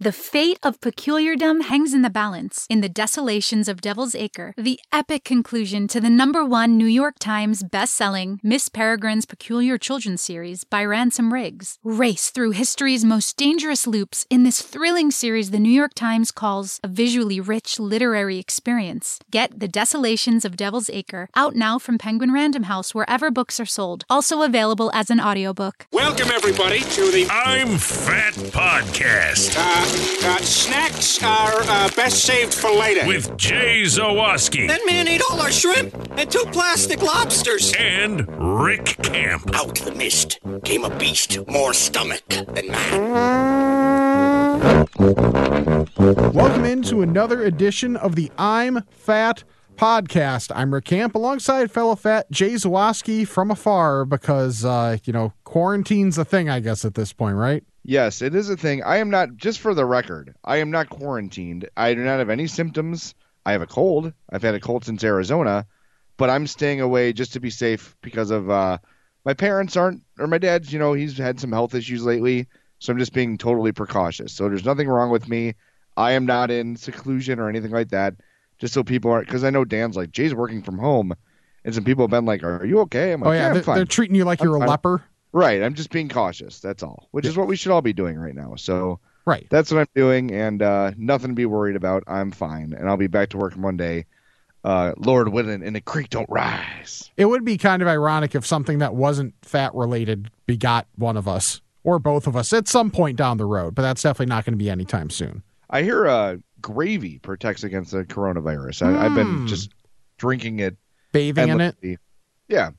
The fate of peculiardom hangs in the balance in The Desolations of Devil's Acre, the epic conclusion to the number one New York Times best-selling Miss Peregrine's Peculiar Children's series by Ransom Riggs. Race through history's most dangerous loops in this thrilling series the New York Times calls a visually rich literary experience. Get The Desolations of Devil's Acre out now from Penguin Random House wherever books are sold. Also available as an audiobook. Welcome, everybody, to the I'm Fat Podcast uh, uh, snacks are uh, best saved for later. with Jay Zawaski That man ate all our shrimp and two plastic lobsters. and Rick Kamp. Out the mist came a beast more stomach than man. Welcome into another edition of the I'm Fat podcast. I'm Rick Kamp alongside fellow fat Jay Zawaski from afar because, uh, you know, quarantine's a thing, I guess, at this point, right? Yes, it is a thing. I am not, just for the record, I am not quarantined. I do not have any symptoms. I have a cold. I've had a cold since Arizona, but I'm staying away just to be safe because of uh, my parents aren't, or my dad's, you know, he's had some health issues lately. So I'm just being totally precautious. So there's nothing wrong with me. I am not in seclusion or anything like that. Just so people aren't, because I know Dan's like, Jay's working from home. And some people have been like, Are you okay? I'm like, oh, yeah. I'm they're, fine. they're treating you like I'm you're a leper. Right. I'm just being cautious. That's all, which is what we should all be doing right now. So Right. that's what I'm doing, and uh, nothing to be worried about. I'm fine, and I'll be back to work Monday. Uh, Lord willing, and the creek don't rise. It would be kind of ironic if something that wasn't fat related begot one of us or both of us at some point down the road, but that's definitely not going to be anytime soon. I hear uh, gravy protects against the coronavirus. I, I've been Hmm. just drinking it. Bathing in it? Yeah,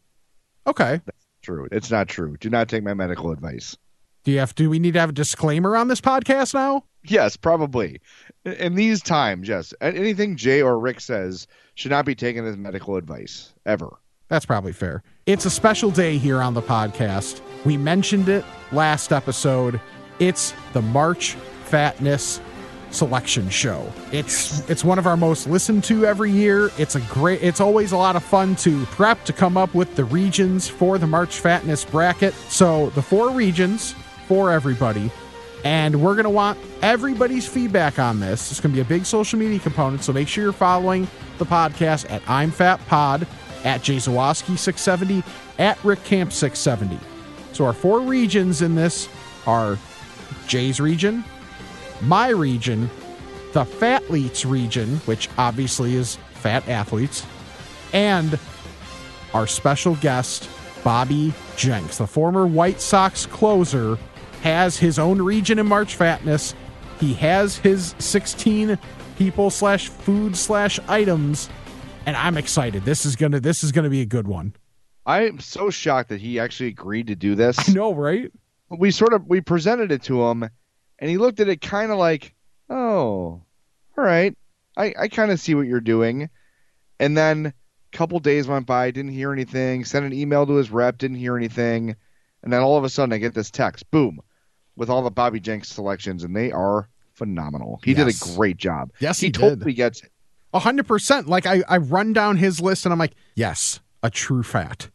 Okay. True. It's not true. Do not take my medical advice. Do you have do we need to have a disclaimer on this podcast now? Yes, probably. In- these times, yes. Anything Jay or Rick says should not be taken as medical advice ever. That's probably fair. It's a special day here on the podcast. We mentioned it last episode. It's the March Fatness Selection Show. It's it's one of our most listened to every year. It's a great it's always a lot of fun to prep to come up with the regions for the March Fatness bracket. So, the four regions for everybody and we're going to want everybody's feedback on this. It's going to be a big social media component, so make sure you're following the podcast at I'm Fat Pod, at JayZawaski670, at Rick Kamp 670. So our four regions in this are Jay's region, my region, the Fatleets region, which obviously is fat athletes, and our special guest, Bobby Jenks, the former White Sox closer, has his own region in March Fatness. He has his 16 people slash food slash items, and I'm excited. This is gonna this is gonna be a good one. I am so shocked that he actually agreed to do this. I know, right? we sort of we presented it to him and he looked at it kind of like oh all right i i kind of see what you're doing and then a couple days went by didn't hear anything sent an email to his rep didn't hear anything and then all of a sudden i get this text boom with all the bobby jenks selections and they are phenomenal he Yes. did a great job Yes, he, he did. totally gets it A hundred percent. Like I, I run down his list and I'm like, yes, a true fat.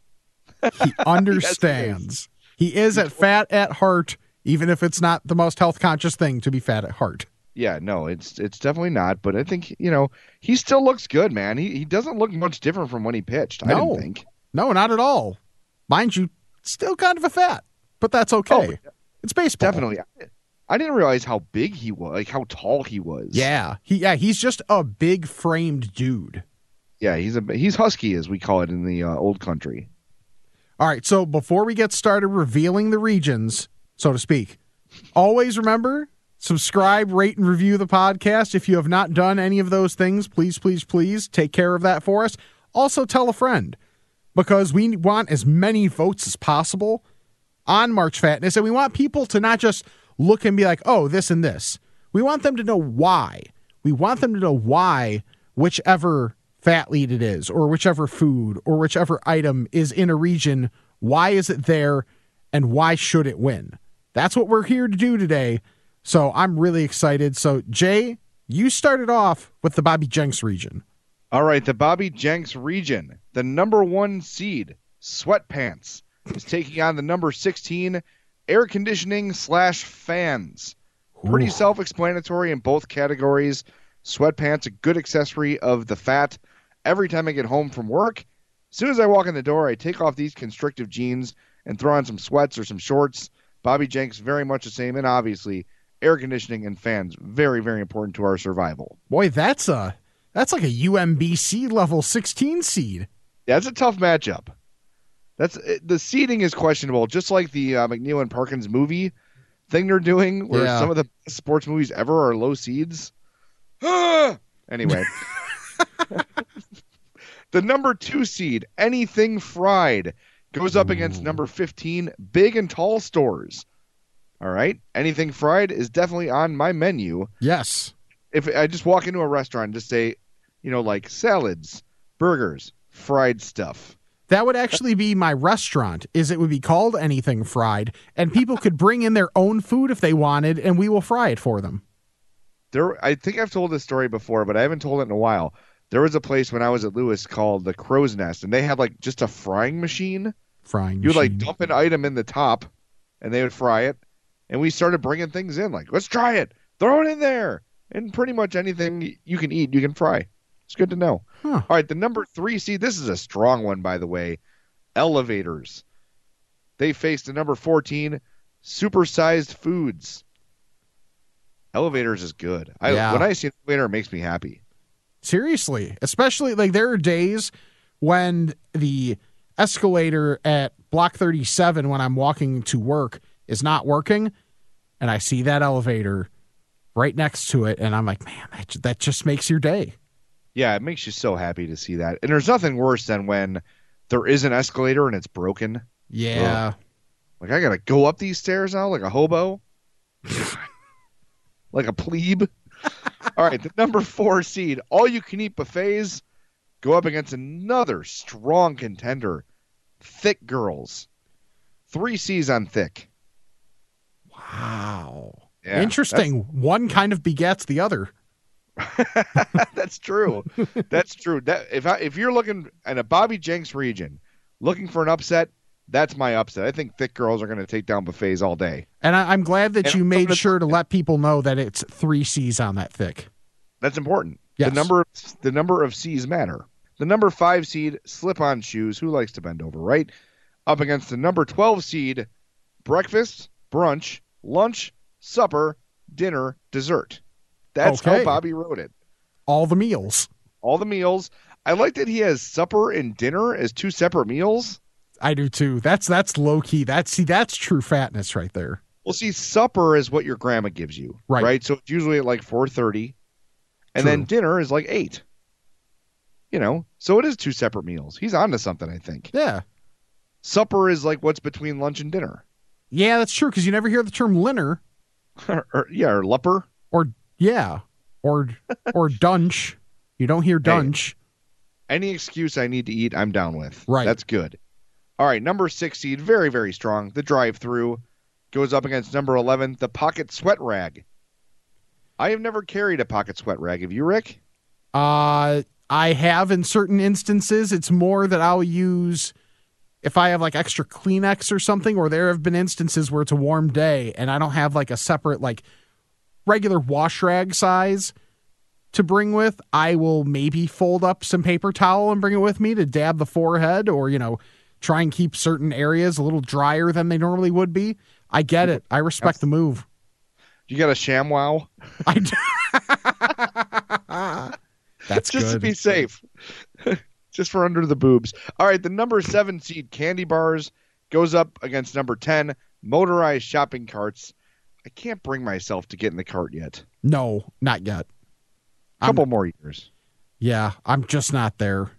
He understands. he is at fat at heart, even if it's not the most health conscious thing to be fat at heart. yeah no it's it's definitely not but i think you know he still looks good man he, he doesn't look much different from when he pitched i No. didn't think No, not at all. Mind you, still kind of a fat, but that's okay. Oh, it's baseball. Definitely. I didn't realize how big he was, like how tall he was. Yeah. He yeah, he's just a big framed dude. Yeah, he's a he's husky as we call it in the uh, old country. All right, so before we get started revealing the regions, so to speak, always remember subscribe, rate, and review the podcast. If you have not done any of those things, please, please, please take care of that for us. Also, tell a friend because we want as many votes as possible on March Fatness, and we want people to not just look and be like, oh, this and this. We want them to know why. We want them to know why whichever fat lead it is, or whichever food, or whichever item is in a region, why is it there, and why should it win? That's what we're here to do today. So I'm really excited. So, Jay, you started off with the Bobby Jenks region. All right, the Bobby Jenks region, the number one seed, Sweatpants, is taking on the number 16, Air Conditioning slash Fans. Pretty self explanatory in both categories. Sweatpants, a good accessory of the fat. Every time I get home from work, as soon as I walk in the door, I take off these constrictive jeans and throw on some sweats or some shorts. Bobby Jenks, very much the same. And obviously, air conditioning and fans, very, very important to our survival. Boy, that's a that's like a UMBC level 16 seed. That's a tough matchup. That's the seeding is questionable, just like the uh, McNeil and Parkins movie thing they're doing, where Yeah. some of the sports movies ever are low seeds. anyway, the number two seed, anything fried, goes up against number fifteen, big and tall stores. All right, anything fried is definitely on my menu Yes. if I just walk into a restaurant and just say, you know, like salads, burgers, fried stuff. That would actually be my restaurant. Is it would be called anything fried and people could bring in their own food if they wanted and we will fry it for them. There, I think I've told this story before, but I haven't told it in a while. There was a place when I was at Lewis called the Crow's Nest, and they had like just a frying machine. Frying. You would like dump an item in the top, and they would fry it. And we started bringing things in, like let's try it, throw it in there, and pretty much anything you can eat, you can fry. It's good to know. Huh. All right, the number three seed. This is a strong one, by the way. Elevators. They faced the number fourteen, supersized foods. Elevators is good. I, Yeah. When I see an elevator, it makes me happy. Seriously, especially like there are days when the escalator at block 37 when I'm walking to work is not working and I see that elevator right next to it and I'm like, man, that, that just makes your day. Yeah, it makes you so happy to see that. And there's nothing worse than when there is an escalator and it's broken. Yeah. Like I gotta go up these stairs now, like a hobo, like a plebe. All right, the number four seed, all you can eat buffets, go up against another strong contender, Thick Girls. Three C's on thick. Wow. Yeah, Interesting. One kind of begets the other. That's, that's true. That's true. That if I, if you're looking in a Bobby Jenks region, looking for an upset, that's my upset. I think Thick Girls are going to take down buffets all day. And I, I'm glad that And you I'm made gonna- sure to let people know that it's three C's on that thick. That's important. Yes. The number the number of C's matter. The number five seed slip on shoes. Who likes to bend over, right? Up against the number twelve seed, breakfast, brunch, lunch, supper, dinner, dessert. That's Okay. how Bobby wrote it. All the meals. All the meals. I like that he has supper and dinner as two separate meals. I do too. That's that's low key. That's see, that's true fatness right there. Well, see, supper is what your grandma gives you, Right. Right. So it's usually at like four thirty, and True. then dinner is like eight. You know, so it is two separate meals. He's on to something, I think. Yeah. Supper is like what's between lunch and dinner, Yeah, that's true because you never hear the term linner or, or- yeah, or lupper. or yeah or or dunch. You don't hear dunch. Any excuse I need to eat, I'm down with. Right. That's good. All right, number six seed, very very strong. The drive-through goes up against number eleven, the pocket sweat rag. I have never carried a pocket sweat rag. Have you, Rick? Uh, I have in certain instances. It's more that I'll use if I have like extra Kleenex or something, or there have been instances where it's a warm day and I don't have like a separate like regular wash rag size to bring with. I will maybe fold up some paper towel and bring it with me to dab the forehead, or you know, try and keep certain areas a little drier than they normally would be. I get it. I respect the move. You got a ShamWow? I do. That's just to be safe. just for under the boobs. All right, the number seven seed candy bars goes up against number ten motorized shopping carts. I can't bring myself to get in the cart yet. No, not yet. A I'm- couple more years. Yeah, I'm just not there.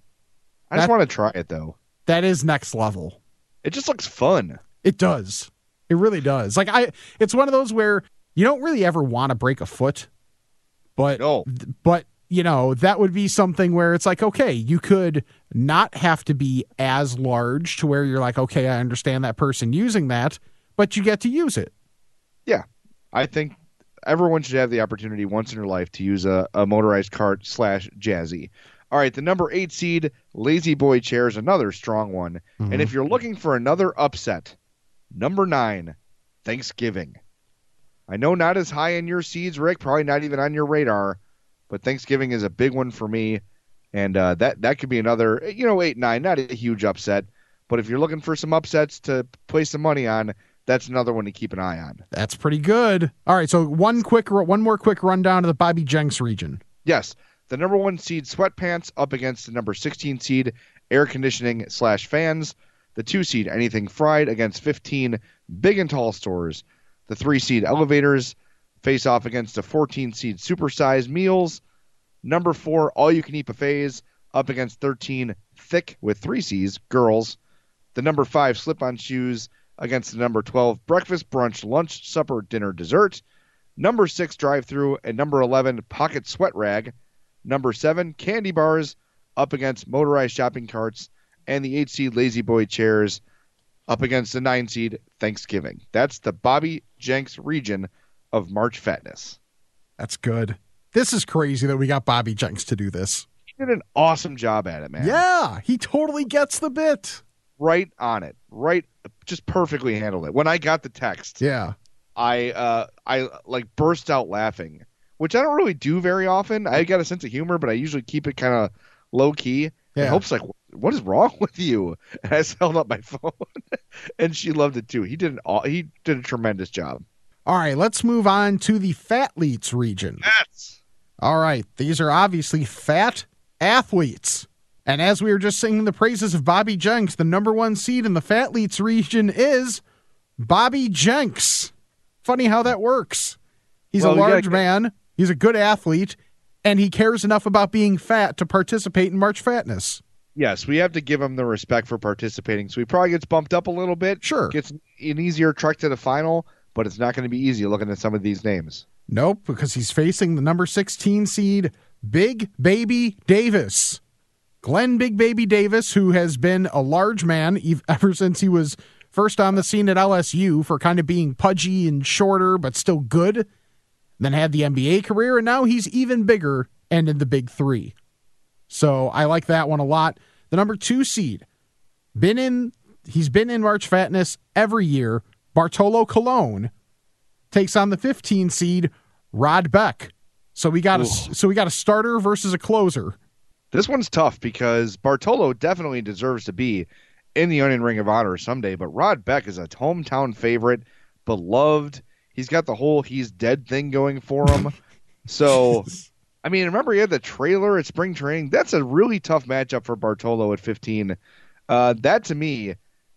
I just want to try it though. That is next level. It just looks fun. It does. It really does. Like I it's one of those where you don't really ever want to break a foot. But No. but you know, that would be something where it's like, okay, you could not have to be as large to where you're like, okay, I understand that person using that, but you get to use it. Yeah. I think everyone should have the opportunity once in their life to use a, a motorized cart slash jazzy. All right, the number eight seed, Lazy Boy Chair, is another strong one. And if you're looking for another upset, number nine, Thanksgiving. I know not as high in your seeds, Rick, probably not even on your radar, but Thanksgiving is a big one for me. And uh, that, that could be another, you know, eight, nine, not a huge upset. But if you're looking for some upsets to place some money on, that's another one to keep an eye on. That's pretty good. All right, so one quick one more quick rundown of the Bobby Jenks region. Yes, the number one seed sweatpants up against the number 16 seed air conditioning slash fans. The two seed anything fried against 15 big and tall stores. The three seed elevators face off against the 14 seed supersized meals. Number four all you can eat buffets up against 13 thick with three C's girls. The number five slip on shoes against the number 12 breakfast, brunch, lunch, supper, dinner, dessert. Number six drive through and number 11 pocket sweat rag. Number seven, candy bars up against motorized shopping carts, and the eight seed Lazy Boy chairs up against the nine seed Thanksgiving. That's the Bobby Jenks region of March Fatness. That's good. This is crazy that we got Bobby Jenks to do this. He did an awesome job at it, man. Yeah, he totally gets the bit. Right on it. Right just perfectly handled it. When I got the text, Yeah. I uh I like burst out laughing, which I don't really do very often. I got a sense of humor, but I usually keep it kind of low key. And Yeah. Hope's like, "What is wrong with you?" And I just held up my phone, and she loved it too. He did an aw- he did a tremendous job. All right, let's move on to the Fat Fatleets region. Yes. All right, these are obviously fat athletes. And as we were just singing the praises of Bobby Jenks, the number one seed in the Fat Fatleets region is Bobby Jenks. Funny how that works. He's Well, a you gotta large man, he's a good athlete, and he cares enough about being fat to participate in March Fatness. Yes, we have to give him the respect for participating. So he probably gets bumped up a little bit. Sure. Gets an easier trek to the final, but it's not going to be easy looking at some of these names. Nope, because he's facing the number 16 seed, Big Baby Davis. Glenn Big Baby Davis, who has been a large man ever since he was first on the scene at LSU for kind of being pudgy and shorter, but still good. Then had the NBA career, and now he's even bigger and in the big three. So I like that one a lot. The number two seed, been in, he's been in March Fatness every year. Bartolo Colon takes on the 15 seed Rod Beck. So we got a so we got a starter versus a closer. This one's tough because Bartolo definitely deserves to be in the Onion Ring of Honor someday, but Rod Beck is a hometown favorite, beloved. He's got the whole he's dead thing going for him. so, I mean, remember he had the trailer at spring training? That's a really tough matchup for Bartolo at 15. Uh, that to me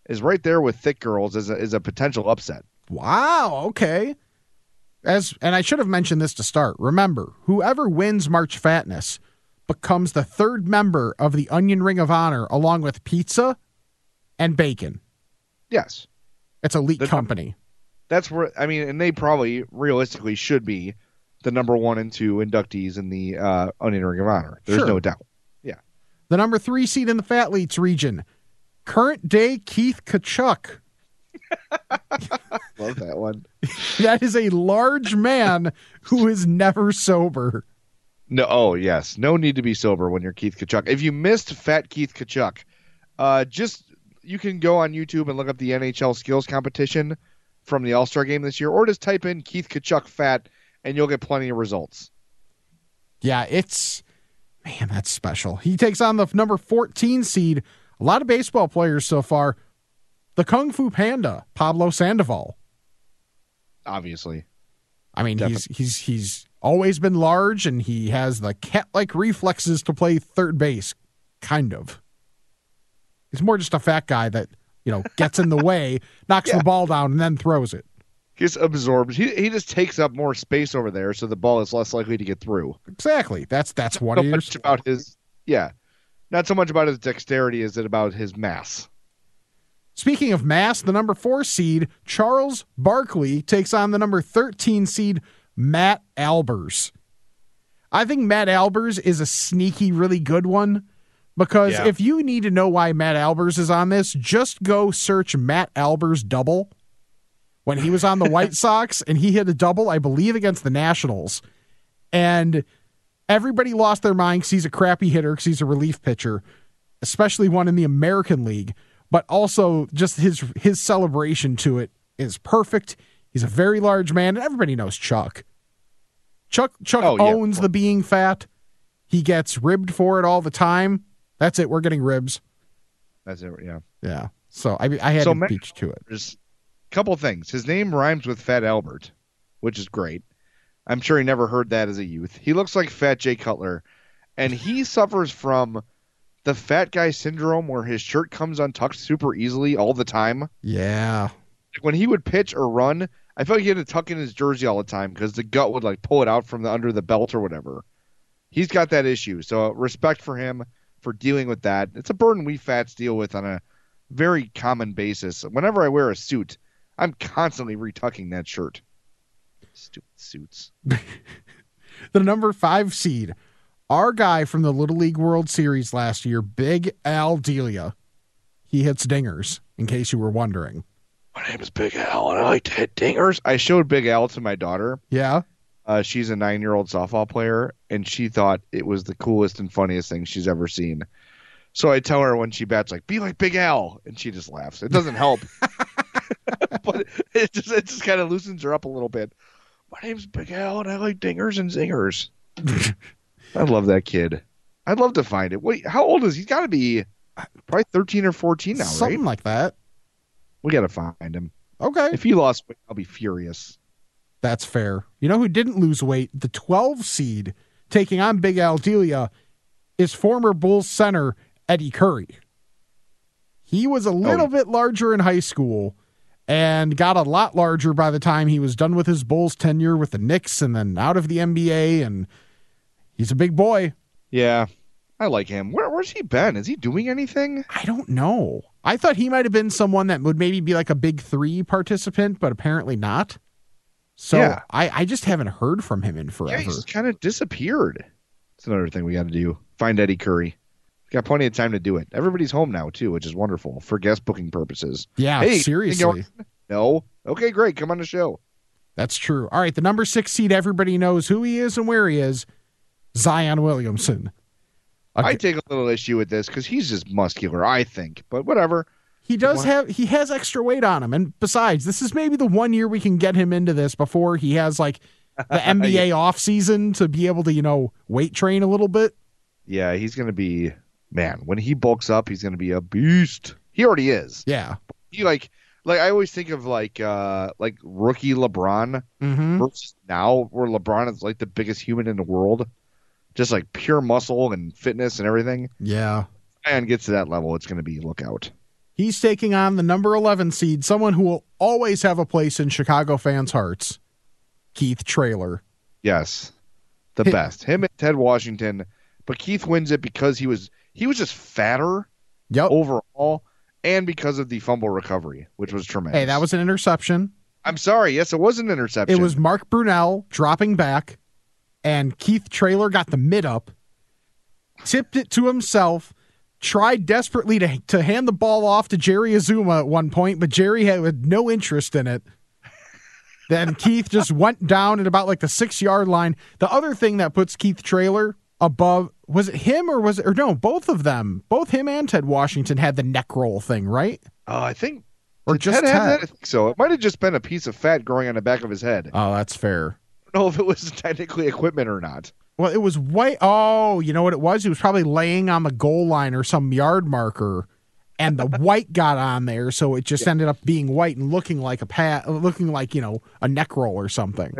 is right there with Thick Girls as a, as a potential upset. Wow, okay. As and I should have mentioned this to start. Remember, whoever wins March Fatness becomes the third member of the Onion Ring of Honor along with pizza and bacon. Yes. It's elite The- company. That's where, I mean, and they probably realistically should be the number one and two inductees in the uh, Onion Ring of Honor. There's Sure. no doubt. Yeah. The number three seed in the Fatleets region, current day Keith Tkachuk. Love that one. That is a large man who is never sober. No, oh yes, no need to be sober when you're Keith Tkachuk. If you missed Fat Keith Tkachuk, uh, just you can go on YouTube and look up the NHL skills competition from the All Star game this year, or just type in Keith Tkachuk fat, and you'll get plenty of results. Yeah, it's man, that's special. He takes on the number 14 seed. A lot of baseball players so far. The Kung Fu Panda, Pablo Sandoval. Obviously, I mean, he's he's he's always been large and he has the cat-like reflexes to play third base, kind of. He's more just a fat guy that, you know, gets in the way, knocks Yeah. the ball down and then throws it. He just absorbs. He he just takes up more space over there, so the ball is less likely to get through. Exactly. That's that's one so much about his yeah, not so much about his dexterity as it about his mass. Speaking of mass, the number four seed, Charles Barkley, takes on the number 13 seed, Matt Albers. I think Matt Albers is a sneaky, really good one because Yeah. if you need to know why Matt Albers is on this, just go search Matt Albers double when he was on the White Sox and he hit a double, I believe, against the Nationals. And everybody lost their mind because he's a crappy hitter because he's a relief pitcher, especially one in the American League. But also, just his his celebration to it is perfect. He's a very large man, and everybody knows Chuck. Chuck Chuck Oh, yeah. owns the being fat. He gets ribbed for it all the time. That's it. We're getting ribs. That's it. Yeah. Yeah. So I I had So to Matt- to it. There's a couple things. His name rhymes with Fat Albert, which is great. I'm sure he never heard that as a youth. He looks like Fat Jay Cutler, and he suffers from the fat guy syndrome where his shirt comes untucked super easily all the time. Yeah. Like when he would pitch or run, I felt like he had to tuck in his jersey all the time because the gut would like pull it out from the under the belt or whatever. He's got that issue. So respect for him for dealing with that. It's a burden we fats deal with on a very common basis. Whenever I wear a suit, I'm constantly retucking that shirt. Stupid suits. the number five seed, our guy from the Little League World Series last year, Big Al Delia. He hits dingers, in case you were wondering. My name is Big Al, and I like to hit dingers. I showed Big Al to my daughter. Yeah. Uh, she's a nine-year-old softball player, and she thought it was the coolest and funniest thing she's ever seen. So I tell her when she bats, like, "Be like Big Al," and she just laughs. It doesn't help, but it just it just kind of loosens her up a little bit. My name's Big Al, and I like dingers and zingers. I love that kid. I'd love to find it. Wait, how old is he? He's got to be probably thirteen or fourteen now, Something right? like that. We got to find him. Okay. If he lost weight, I'll be furious. That's fair. You know who didn't lose weight? The 12 seed taking on Big Al Delia is former Bulls center Eddie Curry. He was a oh, little bit larger in high school and got a lot larger by the time he was done with his Bulls tenure with the Knicks and then out of the NBA. And he's a big boy. Yeah, I like him. Where, where's he been? Is he doing anything? I don't know. I thought he might have been someone that would maybe be like a big three participant, but apparently not. So Yeah. I, I just haven't heard from him in forever. Yeah, he's kind of disappeared. It's another thing we got to do. Find Eddie Curry. Got plenty of time to do it. Everybody's home now too, which is wonderful for guest booking purposes. yeah, Hey, seriously. No. Okay, great. Come on the show. That's true. All right, the number six seed, everybody knows who he is and where he is. Zion Williamson. Okay. I take a little issue with this because he's just muscular, I think. But whatever. He does What? have he has extra weight on him, and besides, this is maybe the one year we can get him into this before he has like the NBA off season to be able to you know weight train a little bit. Yeah, he's gonna be man. When he bulks up, he's gonna be a beast. He already is. Yeah. He like like I always think of like uh like rookie LeBron Mm-hmm. versus now where LeBron is like the biggest human in the world. Just like pure muscle and fitness and everything. Yeah. And gets to that level, it's gonna be look out. He's taking on the number 11 seed, someone who will always have a place in Chicago fans' hearts, Keith Traylor. Yes. The Hit- best. Him and Ted Washington. But Keith wins it because he was he was just fatter Yep. overall and because of the fumble recovery, which was tremendous. Hey, that was an interception. I'm sorry, yes, it was an interception. It was Mark Brunell dropping back, and Keith Traylor got the mid up, tipped it to himself, tried desperately to, to hand the ball off to Jerry Azumah at one point, but Jerry had, had no interest in it. Then Keith just went down at about like the six yard line. The other thing that puts Keith Traylor above was it him or was it or no, both of them, both him and Ted Washington had the neck roll thing, right? Uh, I think Or just Ted Ted? that? I think so. It might have just been a piece of fat growing on the back of his head. Oh, that's fair. don't know if it was technically equipment or not. Well, it was white. Oh, you know what it was? He was probably laying on the goal line or some yard marker, and the white got on there, so it just ended up being white and looking like a pat, looking like you know a neck roll or something.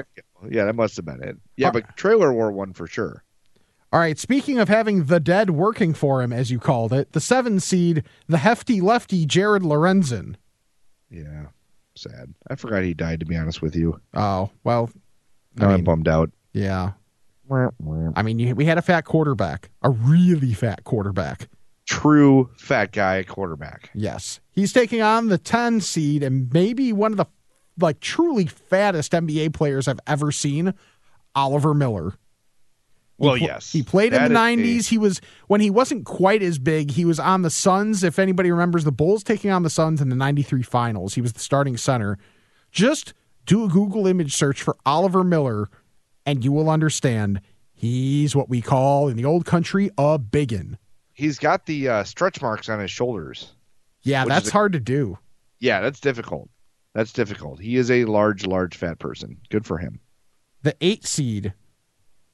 Yeah, that must have been it. Yeah, Uh, but Traylor wore one for sure. All right. Speaking of having the dead working for him, as you called it, the seven seed, the hefty lefty Jared Lorenzen. Yeah. sad. I forgot he died. To be honest with you, Oh well, now I I'm bummed out. yeah. I mean, you, we had a fat quarterback, a really fat quarterback. True fat guy quarterback. Yes, he's taking on the ten seed and maybe one of the like truly fattest NBA players I've ever seen, Oliver Miller. He Well, pl- yes, He played in the is a- 90s. He was when he wasn't quite as big, he was on the Suns. If anybody remembers the Bulls taking on the Suns in the 93 finals, he was the starting center. Just do a Google image search for Oliver Miller and you will understand he's what we call in the old country a biggin. He's got the uh, stretch marks on his shoulders. Yeah, that's a- hard to do. Yeah, that's difficult. That's difficult. He is a large, large fat person. Good for him. The 8 seed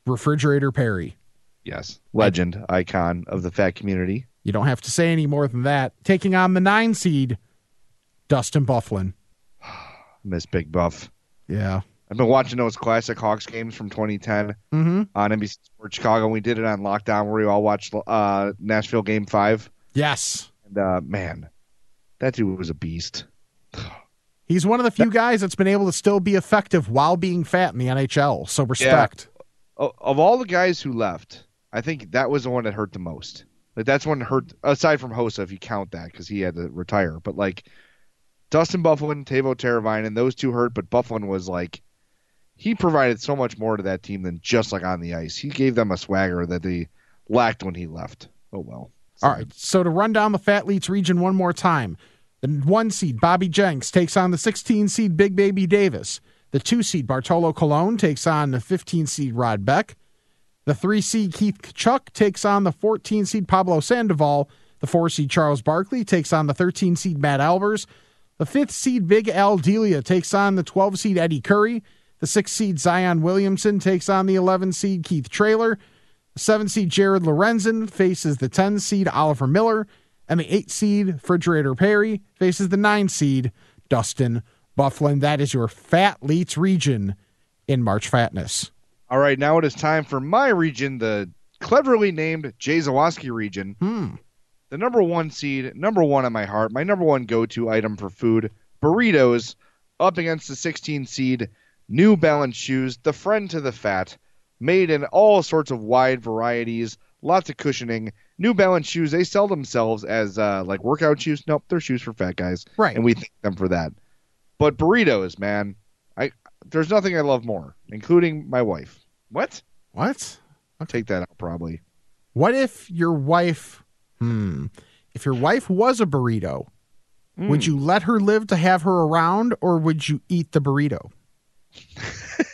Refrigerator Perry. Yes, legend, icon of the fat community. You don't have to say any more than that. Taking on the 9 seed Dustin Byfuglien. Miss Big Buff. Yeah. I've been watching those classic Hawks games from 2010 Mhm. on NBC Sports Chicago. We did it on lockdown where we all watched uh, Nashville Game Five. Yes. And uh, man, that dude was a beast. He's one of the few guys that's been able to still be effective while being fat in the NHL. So respect. O- Of all the guys who left, I think that was the one that hurt the most. Like that's one that hurt aside from Hossa, if you count that, because he had to retire. But like Dustin Byfuglien, Teuvo Teravainen, those two hurt, but Byfuglien was like he provided so much more to that team than just like on the ice. He gave them a swagger that they lacked when he left. Oh well. All right. So to run down the Fat Leets region one more time, the one seed Bobby Jenks takes on the 16 seed Big Baby Davis. The two seed Bartolo Colon takes on the 15 seed Rod Beck. The three seed Keith Tkachuk takes on the 14 seed Pablo Sandoval. The four seed Charles Barkley takes on the 13 seed Matt Albers. The fifth seed Big Al Delia takes on the 12 seed Eddie Curry. The six seed Zion Williamson takes on the 11 seed Keith Traylor. The seven seed Jared Lorenzen faces the 10 seed Oliver Miller. And the eight seed Refrigerator Perry faces the nine seed Dustin Byfuglien. That is your Fat Leets region in March Fatness. All right, now it is time for my region, the cleverly named Jay Zawaski region. Hmm. The number one seed, number one on my heart, my number one go to item for food, burritos, up against the 16 seed New Balance shoes, the friend to the fat, made in all sorts of wide varieties, lots of cushioning. New Balance shoes, they sell themselves as uh, like workout shoes. Nope, they're shoes for fat guys. Right. And we thank them for that. But burritos, man, I there's nothing I love more, including my wife. What? What? I'll take that out probably. What if your wife, hmm, if your wife was a burrito, would you let her live to have her around or would you eat the burrito?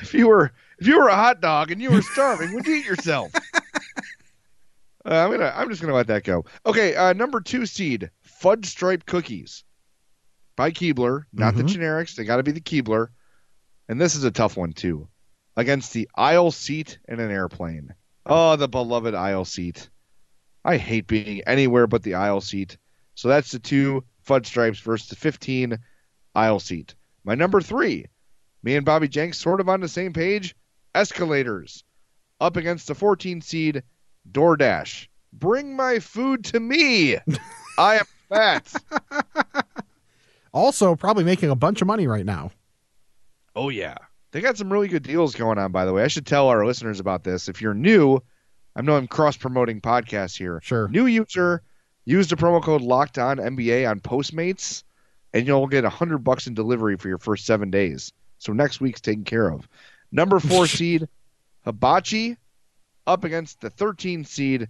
If you were if you were a hot dog and you were starving, would you eat yourself? Uh, I'm gonna I'm just gonna let that go. Okay, uh, number two seed fudge stripe cookies by Keebler, not the Mhm. generics. They got to be the Keebler, and this is a tough one too, against the aisle seat in an airplane. Oh, the beloved aisle seat. I hate being anywhere but the aisle seat. So that's the two fudge stripes versus the 15 aisle seat. My number three, me and Bobby Jenks sort of on the same page. Escalators up against the 14 seed DoorDash. Bring my food to me. I am fat. Also, probably making a bunch of money right now. Oh yeah. They got some really good deals going on, by the way. I should tell our listeners about this. If you're new, I know I'm cross promoting podcasts here. Sure. New user, use the promo code locked on NBA on Postmates, and you'll get a hundred bucks in delivery for your first seven days. So next week's taken care of. Number four seed, Hibachi, up against the 13 seed,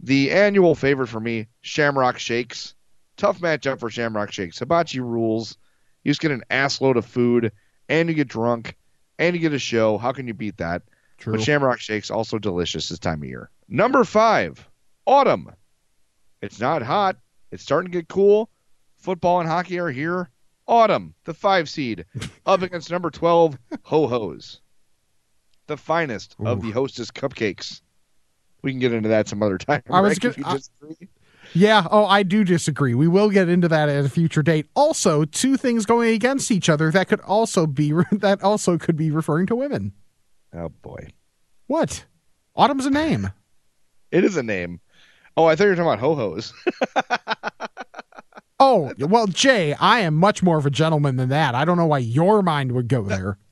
the annual favorite for me, Shamrock Shakes. Tough matchup for Shamrock Shakes. Hibachi rules. You just get an ass load of food, and you get drunk, and you get a show. How can you beat that? True. But Shamrock Shake's also delicious this time of year. Number five, autumn. It's not hot. It's starting to get cool. Football and hockey are here. Autumn, the five seed, up against number 12, Ho Ho's. The finest of the hostess cupcakes. We can get into that some other time. I was Rick, gonna- I- Yeah. Oh, I do disagree. We will get into that at a future date. Also, two things going against each other that could also be that also could be referring to women. Oh, boy. What? Autumn's a name. It is a name. Oh, I thought you were talking about Ho Ho's. Oh, well, Jay, I am much more of a gentleman than that. I don't know why your mind would go there.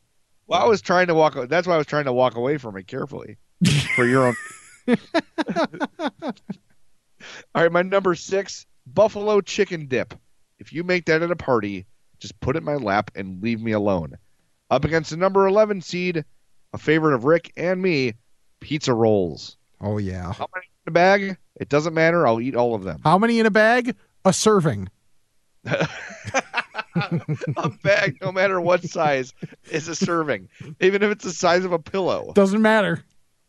Well, I was trying to walk. That's why I was trying to walk away from it carefully for your own. All right, my number six, buffalo chicken dip. If you make that at a party, just put it in my lap and leave me alone. Up against the number eleven seed, a favorite of Rick and me, pizza rolls. Oh, yeah. How many in a bag? It doesn't matter. I'll eat all of them. How many in a bag? A serving. a bag, no matter what size, is a serving, even if it's the size of a pillow. Doesn't matter.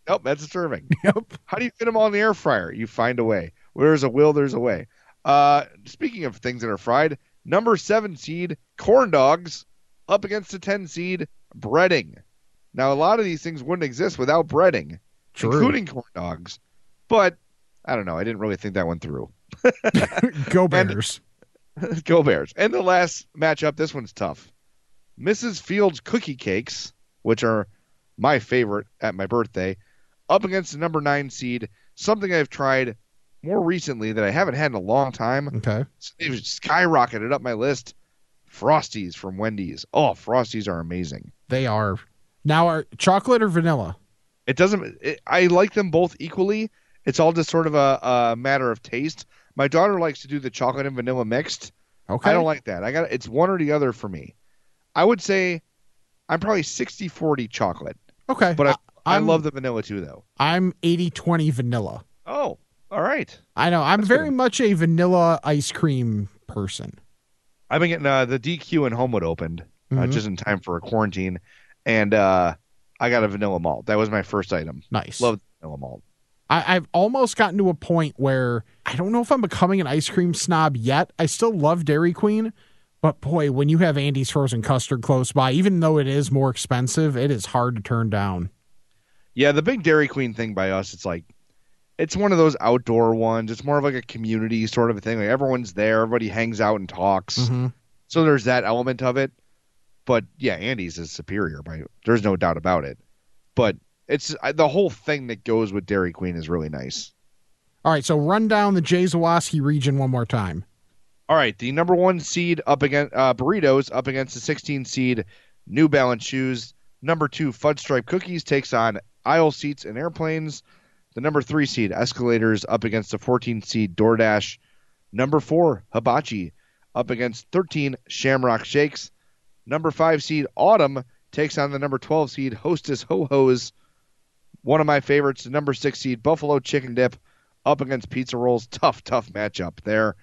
Nope, that's a serving. Yep. How do you fit them all in the air fryer? You find a way. Where there's a will, there's a way. Uh, speaking of things that are fried, number seven seed corn dogs up against the ten seed breading. Now a lot of these things wouldn't exist without breading, True. including corn dogs. But I don't know. I didn't really think that one through. Go Bears. Go Bears. And the last matchup, this one's tough. Mrs. Fields cookie cakes, which are my favorite at my birthday, up against the number nine seed, something I've tried more recently that I haven't had in a long time. Okay. They've skyrocketed up my list. Frosties from Wendy's. Oh, Frosties are amazing. They are. Now, are chocolate or vanilla? It doesn't. It, I like them both equally. It's all just sort of a, a matter of taste. My daughter likes to do the chocolate and vanilla mixed. Okay. I don't like that. I got it's one or the other for me. I would say I'm probably 60-40 chocolate, Okay. but I, I love the vanilla too, though. I'm 80 20 vanilla. Oh, all right. I know. I'm That's very good. much a vanilla ice cream person. I've been getting uh, the DQ in Homewood opened uh, Mhm. just in time for a quarantine, and uh, I got a vanilla malt. That was my first item. Nice. Love vanilla malt. I, I've almost gotten to a point where I don't know if I'm becoming an ice cream snob yet. I still love Dairy Queen, but boy, when you have Andy's frozen custard close by, even though it is more expensive, it is hard to turn down. Yeah, the big Dairy Queen thing by us, it's like it's one of those outdoor ones. It's more of like a community sort of a thing. Like everyone's there, everybody hangs out and talks. Mhm. So there's that element of it. But yeah, Andy's is superior by there's no doubt about it. But it's I, the whole thing that goes with Dairy Queen is really nice. All right, so run down the Jay Zawaski region one more time. All right, the number one seed up against uh, burritos up against the 16 seed New Balance shoes. Number two Fudge Stripe cookies takes on aisle seats and airplanes. The number three seed escalators up against the 14 seed DoorDash. Number four Hibachi up against 13 Shamrock Shakes. Number five seed Autumn takes on the number 12 seed Hostess Ho Hos. One of my favorites, the number six seed Buffalo Chicken Dip up against Pizza Rolls. Tough, tough matchup there.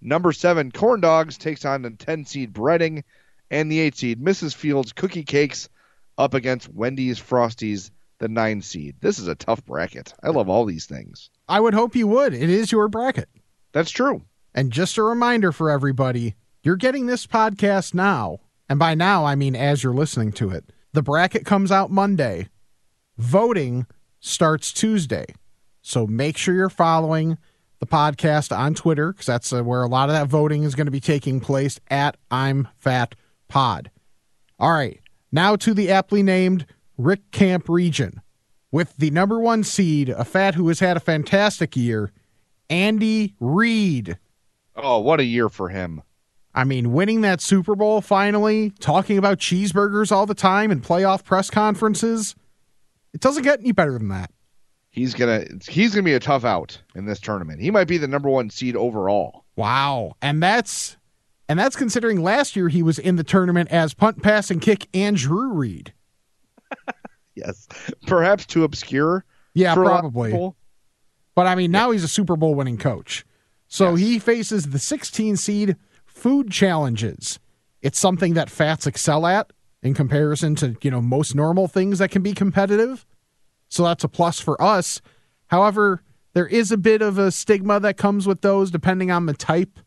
Number seven, Corn Dogs takes on the 10 seed Breading, and the 8 seed, Mrs. Fields Cookie Cakes up against Wendy's Frosties, the 9 seed. This is a tough bracket. I love all these things. I would hope you would. It is your bracket. That's true. And just a reminder for everybody you're getting this podcast now. And by now, I mean as you're listening to it. The bracket comes out Monday. Voting starts Tuesday. So make sure you're following the podcast on Twitter because that's uh, where a lot of that voting is going to be taking place at I'm Fat Pod. All right. Now to the aptly named Rick Kamp region. With the number one seed, a fat who has had a fantastic year, Andy Reid. Oh, what a year for him. I mean, winning that Super Bowl finally, talking about cheeseburgers all the time in playoff press conferences. It doesn't get any better than that. He's gonna he's gonna be a tough out in this tournament. He might be the number one seed overall. Wow. And that's and that's considering last year he was in the tournament as punt, pass, and kick Andrew Reid. Yes, perhaps too obscure. Yeah, for a lot of probably. But I mean, now he's a Super Bowl winning coach. So Yes. he faces the 16 seed food challenges. It's something that fats excel at in comparison to, you know, most normal things that can be competitive. So that's a plus for us. However, there is a bit of a stigma that comes with those depending on the type.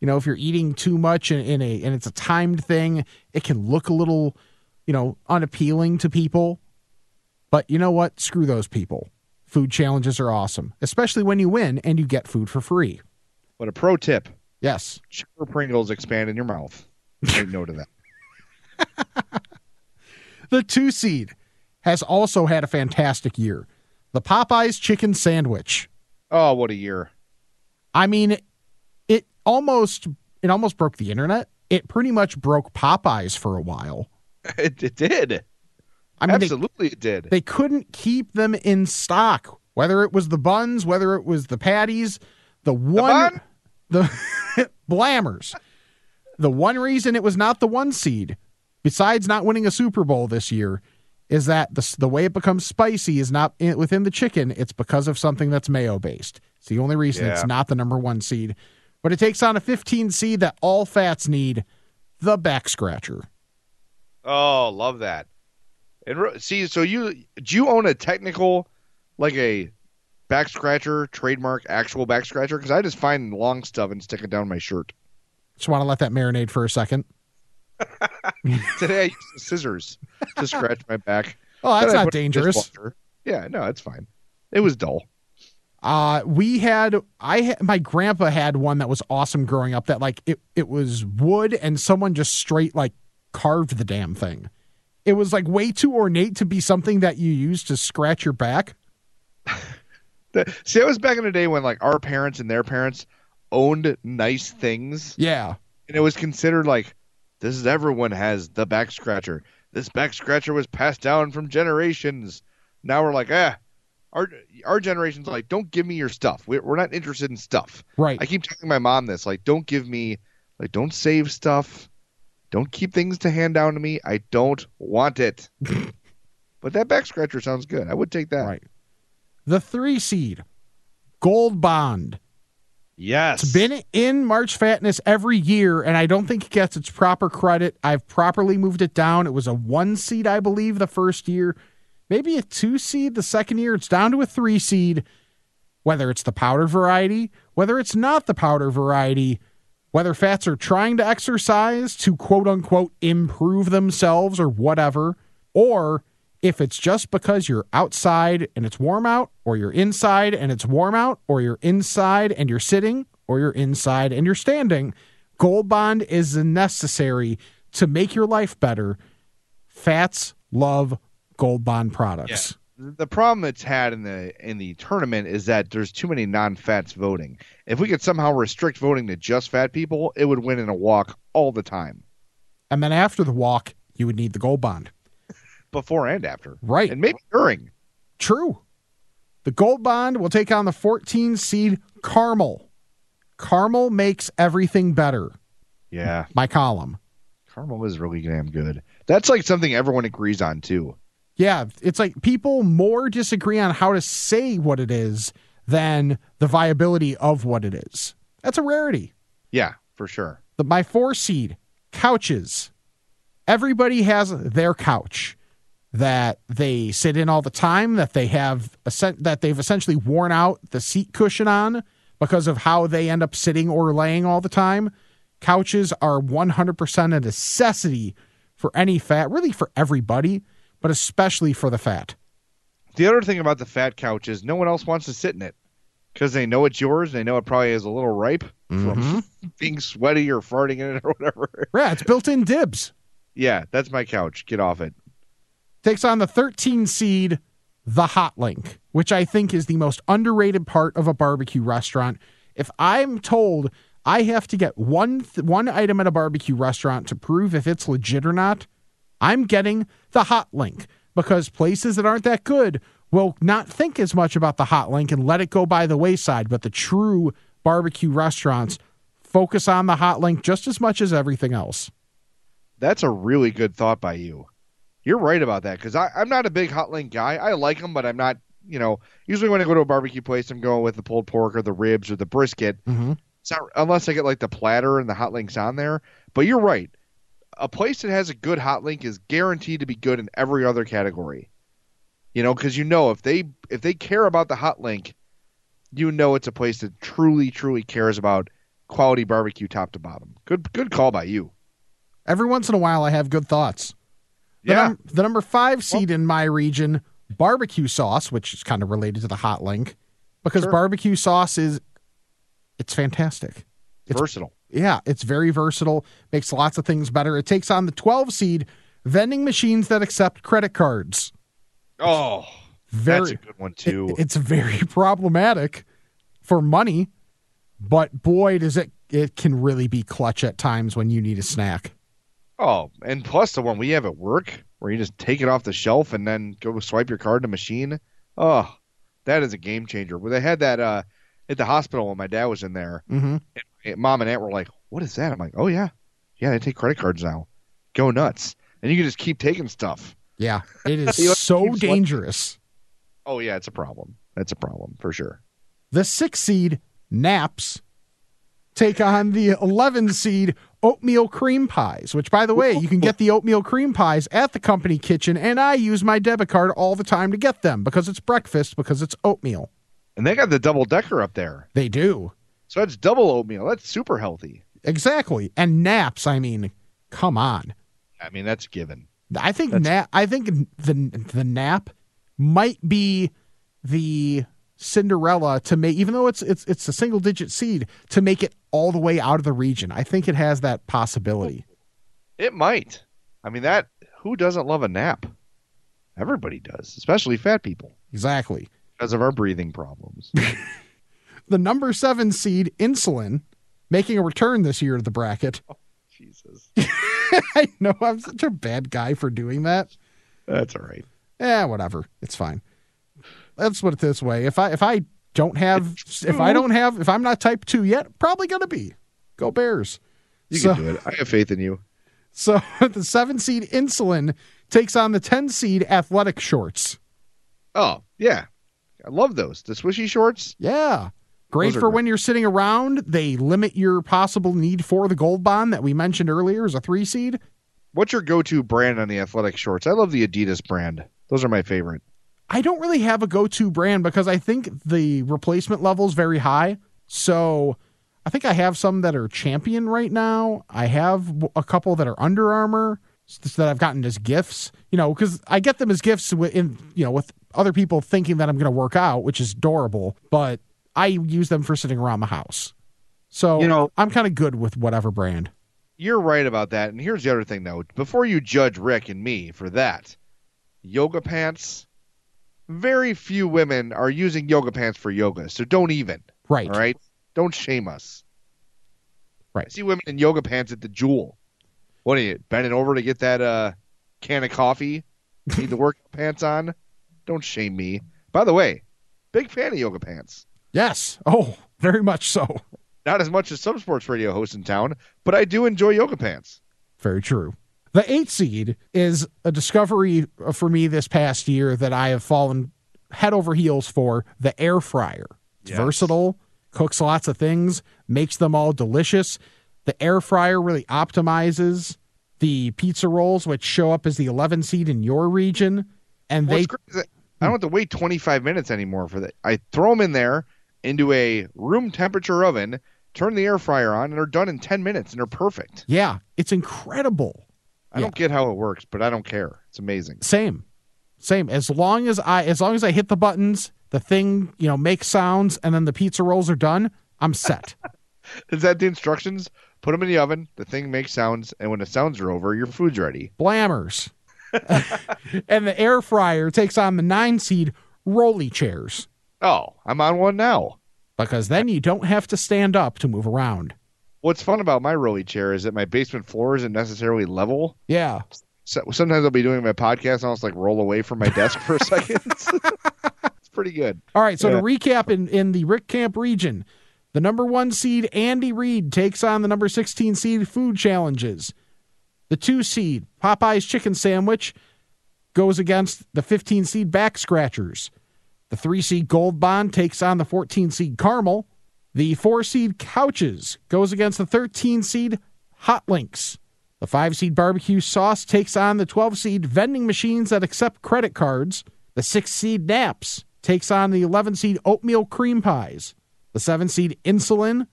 You know, if you're eating too much in, in a and it's a timed thing, it can look a little, you know, unappealing to people. But you know what? Screw those people. Food challenges are awesome, especially when you win and you get food for free. But a pro tip: Yes. cheddar Pringles expand in your mouth. Take note of that. The two seed has also had a fantastic year. The Popeyes chicken sandwich. Oh, what a year! I mean, it almost it almost broke the internet. It pretty much broke Popeyes for a while. It, it did. I mean, they, Absolutely, it did. they couldn't keep them in stock. Whether it was the buns, whether it was the patties, the one, bun? the blammers. The one reason it was not the one seed, besides not winning a Super Bowl this year, is that the the way it becomes spicy is not in, within the chicken. It's because of something that's mayo based. It's the only reason it's not the number one seed. But it takes on a 15 seed that all fats need, the back scratcher. Oh, love that. And see, so you do you own a technical, like a back scratcher trademark, actual back scratcher? Because I just find long stuff and stick it down my shirt. Just want to let that marinate for a second. Today I used scissors to scratch my back. Oh, that's not put it in the dangerous. Yeah, no, it's fine. It was dull. Uh, we had I had, my grandpa had one that was awesome growing up. That like it it was wood and someone just straight like carved the damn thing. It was like way too ornate to be something that you use to scratch your back. See, that was back in the day when like our parents and their parents owned nice things, Yeah, and it was considered like this is everyone has the back scratcher. This back scratcher was passed down from generations. Now we're like, ah, our our generation's like, don't give me your stuff. We're, we're not interested in stuff. right. I keep telling my mom this, like, don't give me, like, don't save stuff. Don't keep things to hand down to me. I don't want it. but that back scratcher sounds good. I would take that. Right. The three seed, Gold Bond. Yes. It's been in March Fatness every year, and I don't think it gets its proper credit. I've properly moved it down. It was a one seed, I believe, the first year, maybe a two seed the second year. It's down to a three seed. Whether it's the powder variety, whether it's not the powder variety, whether fats are trying to exercise to quote unquote improve themselves or whatever, or if it's just because you're outside and it's warm out, or you're inside and it's warm out, or you're inside and you're sitting, or you're inside and you're standing, Gold Bond is necessary to make your life better. Fats love Gold Bond products. the problem it's had in the in the tournament is that there's too many non-fats voting. If we could somehow restrict voting to just fat people, it would win in a walk all the time, And then after the walk, you would need the Gold Bond. Before and after, Right. and maybe during. True. The Gold Bond will take on the 14 seed Caramel. Caramel makes everything better. Yeah, My column. caramel is really damn good. That's like something everyone agrees on too. Yeah, it's like people more disagree on how to say what it is than the viability of what it is. That's a rarity. Yeah, for sure. The, my four seed couches. Everybody has their couch that they sit in all the time. That they have that they've essentially worn out the seat cushion on because of how they end up sitting or laying all the time. Couches are 100% a necessity for any fat, really for everybody, but especially for the fat. The other thing about the fat couch is no one else wants to sit in it because they know it's yours. They know it probably is a little ripe from mm-hmm. being sweaty or farting in it or whatever. Yeah, it's built in dibs. yeah, that's my couch. Get off it. Takes on the 13 seed, the Hot Link, which I think is the most underrated part of a barbecue restaurant. If I'm told I have to get one th- one item at a barbecue restaurant to prove if it's legit or not, I'm getting the Hot Link because places that aren't that good will not think as much about the Hot Link and let it go by the wayside. But the true barbecue restaurants focus on the Hot Link just as much as everything else. That's a really good thought by you. You're right about that because I'm not a big hot link guy. I like them, but I'm not. You know, usually when I go to a barbecue place, I'm going with the pulled pork or the ribs or the brisket. Mhm. It's not unless I get like the platter and the hot links on there. But you're right. A place that has a good hot link is guaranteed to be good in every other category. You know, because you know if they if they care about the hot link, you know it's a place that truly truly cares about quality barbecue top to bottom. Good good call by you. Every once in a while, I have good thoughts. The, Yeah. num- the number five seed in my region, barbecue sauce, which is kind of related to the hot link, because Sure. barbecue sauce is it's fantastic. It's- Versatile. Yeah, it's very versatile, makes lots of things better. It takes on the 12 seed vending machines that accept credit cards. Oh, Very that's a good one too. it- it's very problematic for money, but boy does it it can really be clutch at times when you need a snack. Oh, and plus the one we have at work where you just take it off the shelf and then go swipe your card in the machine. Oh, that is a game changer. Where they had that uh, at the hospital when my dad was in there. Mm-hmm. And mom and aunt were like, "What is that?" I'm like, "Oh yeah, yeah, they take credit cards now. Go nuts!" And you can just keep taking stuff. Yeah, it is so what- dangerous. Oh yeah, it's a problem. That's a problem for sure. The six seed Naps take on the 11 seed oatmeal cream pies, which, by the way, you can get the oatmeal cream pies at the company kitchen, and I use my debit card all the time to get them because it's breakfast, because it's oatmeal. And they got the double decker up there, They do. so that's double oatmeal. That's super healthy. Exactly. And naps, I mean, come on. I mean, that's given. I think That's- nap. I think the the nap might be the Cinderella to make, even though it's it's it's a single digit seed to make it all the way out of the region. I think it has that possibility. It might. I mean, that who doesn't love a nap? Everybody does, especially fat people Exactly. because of our breathing problems. The number seven seed insulin making a return this year to the bracket. Oh, Jesus, I know I'm such a bad guy for doing that. that's all right. Yeah, whatever. It's fine. Let's put it this way: if I if I don't have if I don't have if I'm not type two yet, probably gonna be. Go Bears. You So- can do it. I have faith in you. So the seven seed insulin takes on the ten seed athletic shorts. Oh yeah, I love those. The swishy shorts. Yeah. Great for great. when you're sitting around. They limit your possible need for the gold bond that we mentioned earlier as a three seed. What's your go-to brand on the athletic shorts? I love the Adidas brand. Those are my favorite. I don't really have a go to brand because I think the replacement level is very high. So I think I have some that are champion right now. I have a couple that are Under Armour that I've gotten as gifts, you know, because I get them as gifts in, you know, with other people thinking that I'm going to work out, which is adorable, but I use them for sitting around the house. So, You know- I'm kind of good with whatever brand. You're right about that. And here's the other thing, though. Before you judge Rick and me for that, yoga pants. Very few women are using yoga pants for yoga, so don't even. Right. All right, don't shame us. Right. I see women in yoga pants at the Jewel. What are you bending over to get that uh, can of coffee? Need the work pants on? Don't shame me. By the way, big fan of yoga pants. Yes. Oh, very much so. Not as much as some sports radio hosts in town, but I do enjoy yoga pants. Very true. The eight seed is a discovery for me this past year that I have fallen head over heels for the air fryer. It's Yes. versatile, cooks lots of things, makes them all delicious. The air fryer really optimizes the pizza rolls, which show up as the 11 seed in your region. And they, What's great I don't have to wait 25 minutes anymore for that. I throw them in there into a room temperature oven, turn the air fryer on, and they're done in 10 minutes, and they're perfect. yeah, it's incredible. I don't get how it works, but I don't care. It's amazing. Same. Same. As long as I as long as I hit the buttons, the thing, you know, makes sounds and then the pizza rolls are done, I'm set. Is that the instructions? Put them in the oven, the thing makes sounds, and when the sounds are over, your food's ready. Blammers. and the air fryer takes on the 9 seed rolly chairs Oh, I'm on one now. because then you don't have to stand up to move around. What's fun about my rolly chair is that my basement floor isn't necessarily level. Yeah. So sometimes I'll be doing my podcast and I'll just like roll away from my desk for a second. it's pretty good. All right, so Yeah. to recap in, in the Rick Kamp region, the number one seed Andy Reid takes on the number 16 seed Food Challenges. The two seed Popeye's Chicken Sandwich goes against the 15 seed Back Scratchers. The three seed Gold Bond takes on the 14 seed Caramel. The four seed Couches goes against the 13 seed Hot Links. The five seed barbecue sauce takes on the 12 seed vending machines that accept credit cards. The six seed naps takes on the 11 seed oatmeal cream pies. The seven seed insulin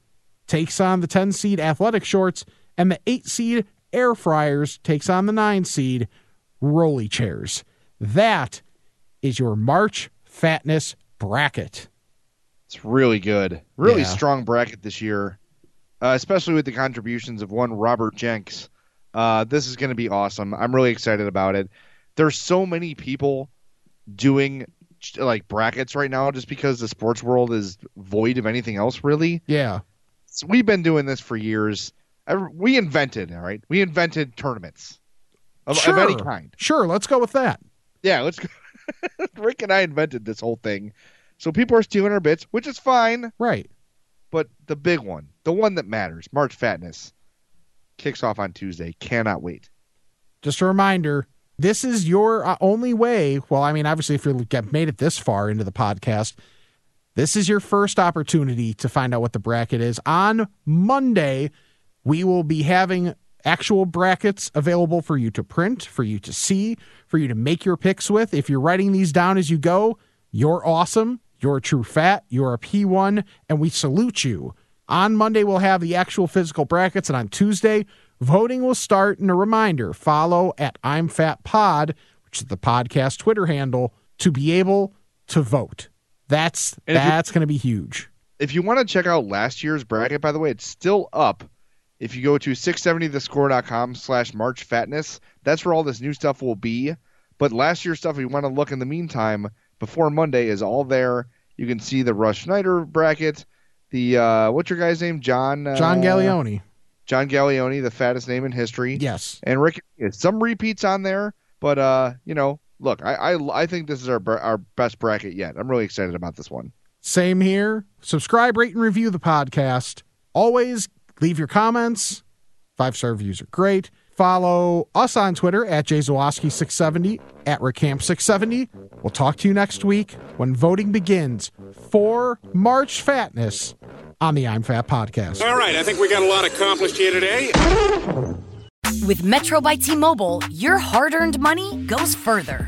takes on the 10 seed athletic shorts. And the eight seed air fryers takes on the nine seed rolly chairs. That is your March fatness bracket. It's really good. Really Yeah. strong bracket this year, uh, especially with the contributions of one Robert Jenks. Uh, this is going to be awesome. I'm really excited about it. There's so many people doing like brackets right now just because the sports world is void of anything else really. Yeah. we've been doing this for years. We invented, all right. We invented tournaments of, of any Sure. kind. Sure, let's go with that. Yeah, let's go. Rick and I invented this whole thing, so people are stealing our bits, which is fine. Right. But the big one, the one that matters, March Fatness, kicks off on Tuesday. Cannot wait. Just a reminder this is your uh, only way. Well, I mean, obviously, if you've made it this far into the podcast, this is your first opportunity to find out what the bracket is. On Monday, we will be having actual brackets available for you to print, for you to see, for you to make your picks with. If you're writing these down as you go, you're awesome. You're a true fat. You're a P1, and we salute you. On Monday, we'll have the actual physical brackets, and on Tuesday, voting will start. And a reminder follow at I'm Fat Pod, which is the podcast Twitter handle, to be able to vote. That's And that's going to be huge. If you want to check out last year's bracket, by the way, it's still up. If you go to 670thescore.com slash March Fatness, that's where all this new stuff will be. But last year's stuff, if you want to look in the meantime, before Monday, is all there. You can see the Rush Schneider bracket, the, uh, what's your guy's name? John? Uh, John Gallioni. John Gallioni, the fattest name in history. Yes. And Rick, some repeats on there, but, uh, you know, look, I, I, I think this is our, our best bracket yet. I'm really excited about this one. Same here. Subscribe, rate, and review the podcast. Always leave your comments. Five star reviews are great. Follow us on Twitter at JayZawaski670, at rickkamp670. We'll talk to you next week when voting begins for March Fatness on the I'm Fat podcast. All right, I think we got a lot accomplished here today. With Metro by T Mobile, your hard earned money goes further.